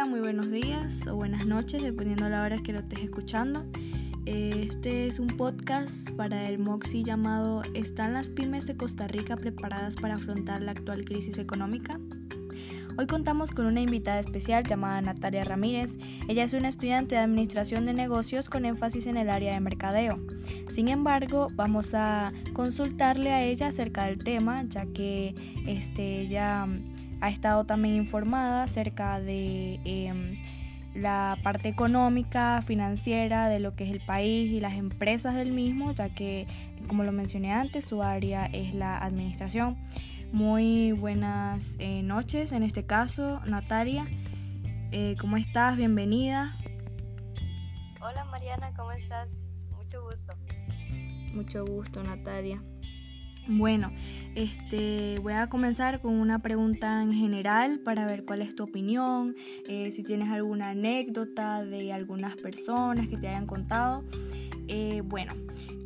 Hola, muy buenos días o buenas noches, dependiendo de la hora que lo estés escuchando. Este es un podcast para el MOXI llamado ¿Están las pymes de Costa Rica preparadas para afrontar la actual crisis económica? Hoy contamos con una invitada especial llamada Natalia Ramírez. Ella es una estudiante de Administración de Negocios con énfasis en el área de mercadeo. Sin embargo, vamos a consultarle a ella acerca del tema, ya que este, ella ha estado también informada acerca de... Em, la parte económica, financiera de lo que es el país y las empresas del mismo, ya que, como lo mencioné antes, su área es la administración. Muy buenas eh, noches, en este caso, Natalia. Eh, ¿Cómo estás? Bienvenida. Hola Mariana, ¿cómo estás? Mucho gusto. Mucho gusto, Natalia. Bueno, este, voy a comenzar con una pregunta en general para ver cuál es tu opinión, eh, si tienes alguna anécdota de algunas personas que te hayan contado. Eh, bueno,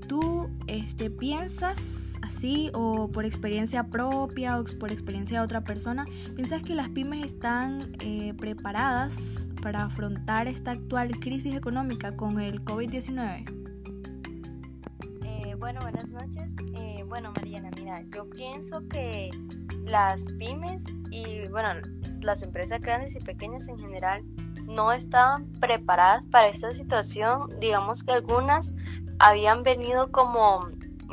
¿tú este, piensas así o por experiencia propia o por experiencia de otra persona, piensas que las pymes están eh, preparadas para afrontar esta actual crisis económica con el COVID-19? Bueno, buenas noches. Bueno, Mariana, mira, yo pienso que las pymes y, bueno, las empresas grandes y pequeñas en general no estaban preparadas para esta situación. Digamos que algunas habían venido como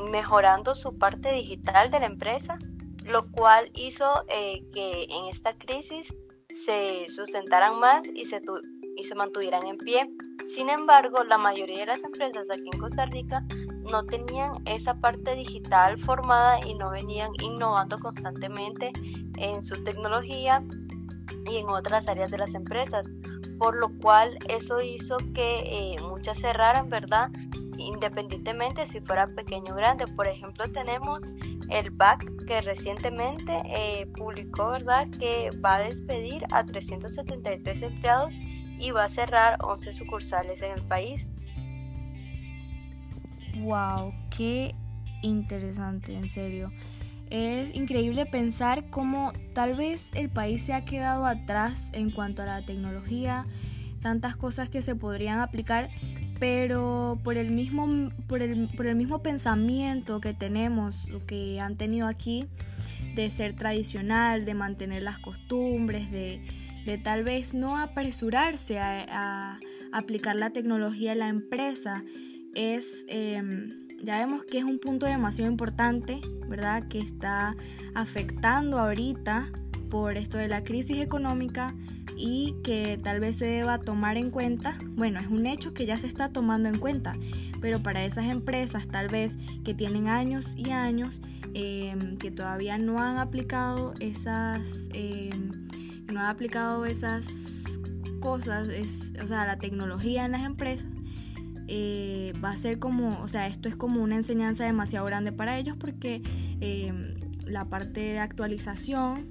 mejorando su parte digital de la empresa, lo cual hizo eh, que en esta crisis se sustentaran más y se, y se mantuvieran en pie. Sin embargo, la mayoría de las empresas aquí en Costa Rica no tenían esa parte digital formada y no venían innovando constantemente en su tecnología y en otras áreas de las empresas, por lo cual eso hizo que eh, muchas cerraran, ¿verdad? Independientemente si fuera pequeño o grande. Por ejemplo, tenemos el BAC que recientemente eh, publicó, ¿verdad?, que va a despedir a 373 empleados y va a cerrar 11 sucursales en el país. Wow, qué interesante, en serio. Es increíble pensar cómo tal vez el país se ha quedado atrás en cuanto a la tecnología, tantas cosas que se podrían aplicar, pero por el mismo, por el, por el mismo pensamiento que tenemos, que han tenido aquí, de ser tradicional, de mantener las costumbres, de, de tal vez no apresurarse a, a aplicar la tecnología en la empresa, es, em, ya vemos que es un punto demasiado importante, ¿verdad? Que está afectando ahorita por esto de la crisis económica y que tal vez se deba tomar en cuenta, bueno, es un hecho que ya se está tomando en cuenta, pero para esas empresas tal vez que tienen años y años, em, que todavía no han aplicado esas, em, no han aplicado esas cosas, es, o sea, la tecnología en las empresas, eh, va a ser como, o sea, esto es como una enseñanza demasiado grande para ellos porque em, la parte de actualización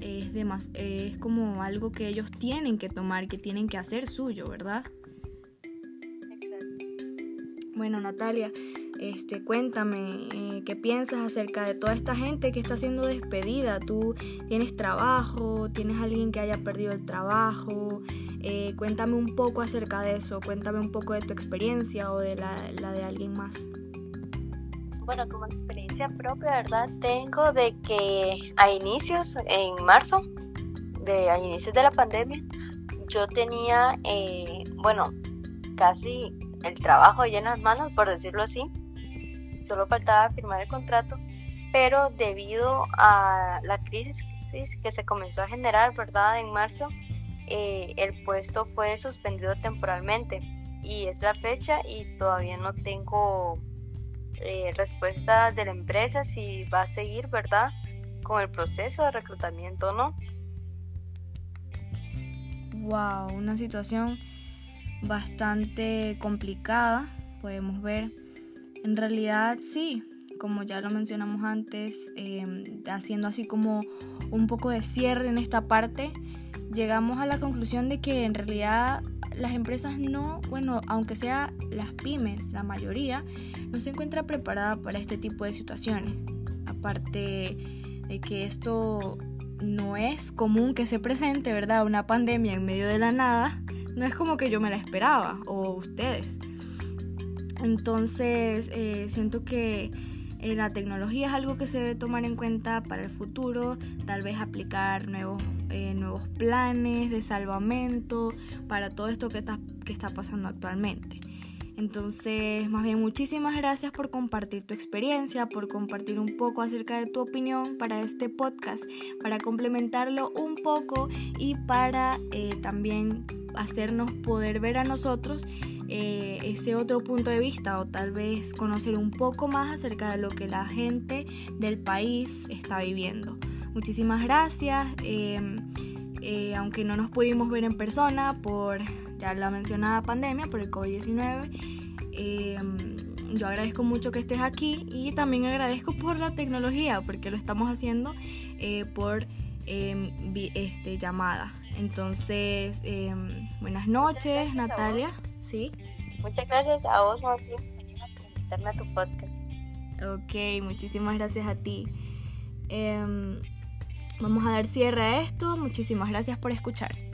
es, es como algo que ellos tienen que tomar, que tienen que hacer suyo, ¿verdad? Bueno, Natalia, este, cuéntame, eh, ¿qué piensas acerca de toda esta gente que está siendo despedida? ¿Tú tienes trabajo? ¿Tienes alguien que haya perdido el trabajo? Eh, cuéntame un poco acerca de eso, cuéntame un poco de tu experiencia o de la, de alguien más. Bueno, como experiencia propia, ¿verdad? Tengo de que a inicios, en marzo, de, a inicios de la pandemia, yo tenía, eh, bueno, casi el trabajo en las manos, por decirlo así. Solo faltaba firmar el contrato, pero debido a la crisis que se comenzó a generar, ¿verdad? En marzo, eh, el puesto fue suspendido temporalmente y es la fecha y todavía no tengo eh, respuesta de la empresa si va a seguir, ¿verdad? Con el proceso de reclutamiento o no. Wow, una situación bastante complicada, podemos ver. En realidad sí, como ya lo mencionamos antes, em, haciendo así como un poco de cierre en esta parte, llegamos a la conclusión de que en realidad las empresas no, bueno, aunque sea las pymes, la mayoría, no se encuentra preparada para este tipo de situaciones. Aparte de que esto no es común que se presente, ¿verdad? Una pandemia en medio de la nada. No es como que yo me la esperaba, o ustedes. Entonces, eh, siento que eh, la tecnología es algo que se debe tomar en cuenta para el futuro, tal vez aplicar nuevos, eh, nuevos planes de salvamento para todo esto que está, que está pasando actualmente. Entonces, más bien muchísimas gracias por compartir tu experiencia, por compartir un poco acerca de tu opinión para este podcast, para complementarlo un poco y para también hacernos poder ver a nosotros eh, ese otro punto de vista o tal vez conocer un poco más acerca de lo que la gente del país está viviendo. Muchísimas gracias. Em, eh, aunque no nos pudimos ver en persona por ya la mencionada pandemia, por el COVID-19, em, yo agradezco mucho que estés aquí y también agradezco por la tecnología, porque lo estamos haciendo eh, por em, este, llamada. Entonces, buenas noches, Natalia. ¿Sí? Muchas gracias a vos, Martín, por invitarme a tu podcast. Ok, muchísimas gracias a ti. Em, vamos a dar cierre a esto. Muchísimas gracias por escuchar.